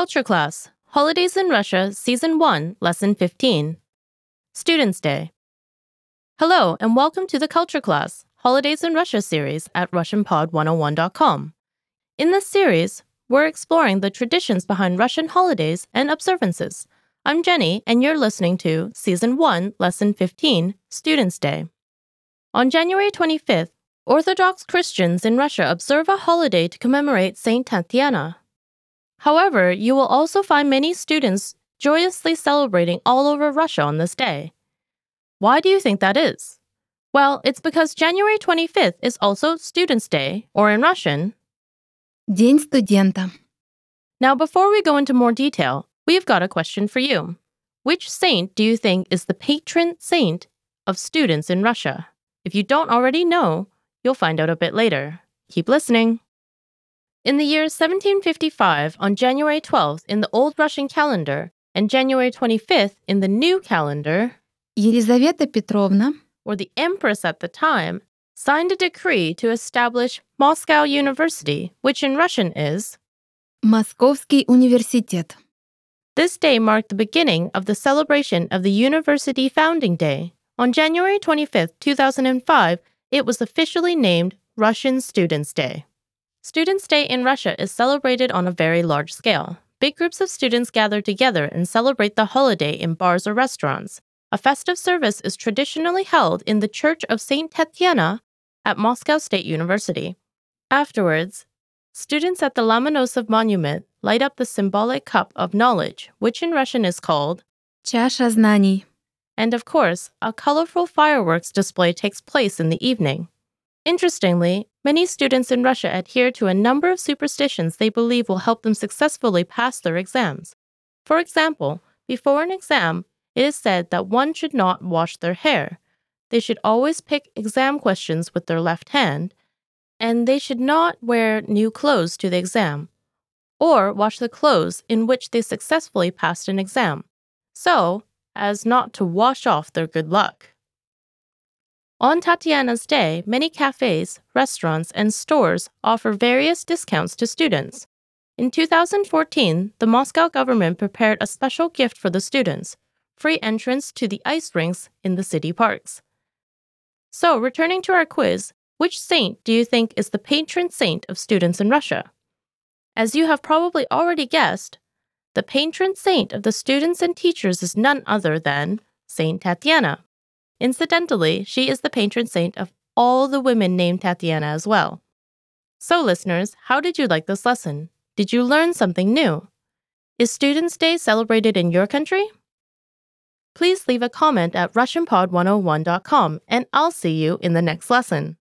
Culture Class Holidays in Russia, Season 1, Lesson 15 Students' Day. Hello, and welcome to the Culture Class Holidays in Russia series at RussianPod101.com. In this series, we're exploring the traditions behind Russian holidays and observances. I'm Jenny, and you're listening to Season 1, Lesson 15 Students' Day. On January 25th, Orthodox Christians in Russia observe a holiday to commemorate Saint Tatiana. However, you will also find many students joyously celebrating all over Russia on this day. Why do you think that is? Well, it's because January 25th is also Students' Day, or in Russian, День студента. Now, before we go into more detail, we've got a question for you. Which saint do you think is the patron saint of students in Russia? If you don't already know, you'll find out a bit later. Keep listening. In the year 1755, on January 12th in the Old Russian calendar and January 25th in the new calendar, Елизавета Петровна or the empress at the time, signed a decree to establish Moscow University, which in Russian is. Московский университет. This day marked the beginning of the celebration of the University Founding Day. On January 25th, 2005, it was officially named Russian Students' Day. Students' Day in Russia is celebrated on a very large scale. Big groups of students gather together and celebrate the holiday in bars or restaurants. A festive service is traditionally held in the Church of St. Tatiana at Moscow State University. Afterwards, students at the Lomonosov Monument light up the symbolic cup of knowledge, which in Russian is called, Чаша знаний. and of course, a colorful fireworks display takes place in the evening. Interestingly, many students in Russia adhere to a number of superstitions they believe will help them successfully pass their exams. For example, before an exam, it is said that one should not wash their hair. They should always pick exam questions with their left hand, and they should not wear new clothes to the exam, or wash the clothes in which they successfully passed an exam, so as not to wash off their good luck. On Tatiana's Day, many cafes, restaurants, and stores offer various discounts to students. In 2014, the Moscow government prepared a special gift for the students free entrance to the ice rinks in the city parks. So, returning to our quiz, which saint do you think is the patron saint of students in Russia? As you have probably already guessed, the patron saint of the students and teachers is none other than Saint Tatiana. Incidentally, she is the patron saint of all the women named Tatiana as well. So, listeners, how did you like this lesson? Did you learn something new? Is Students' Day celebrated in your country? Please leave a comment at RussianPod101.com and I'll see you in the next lesson.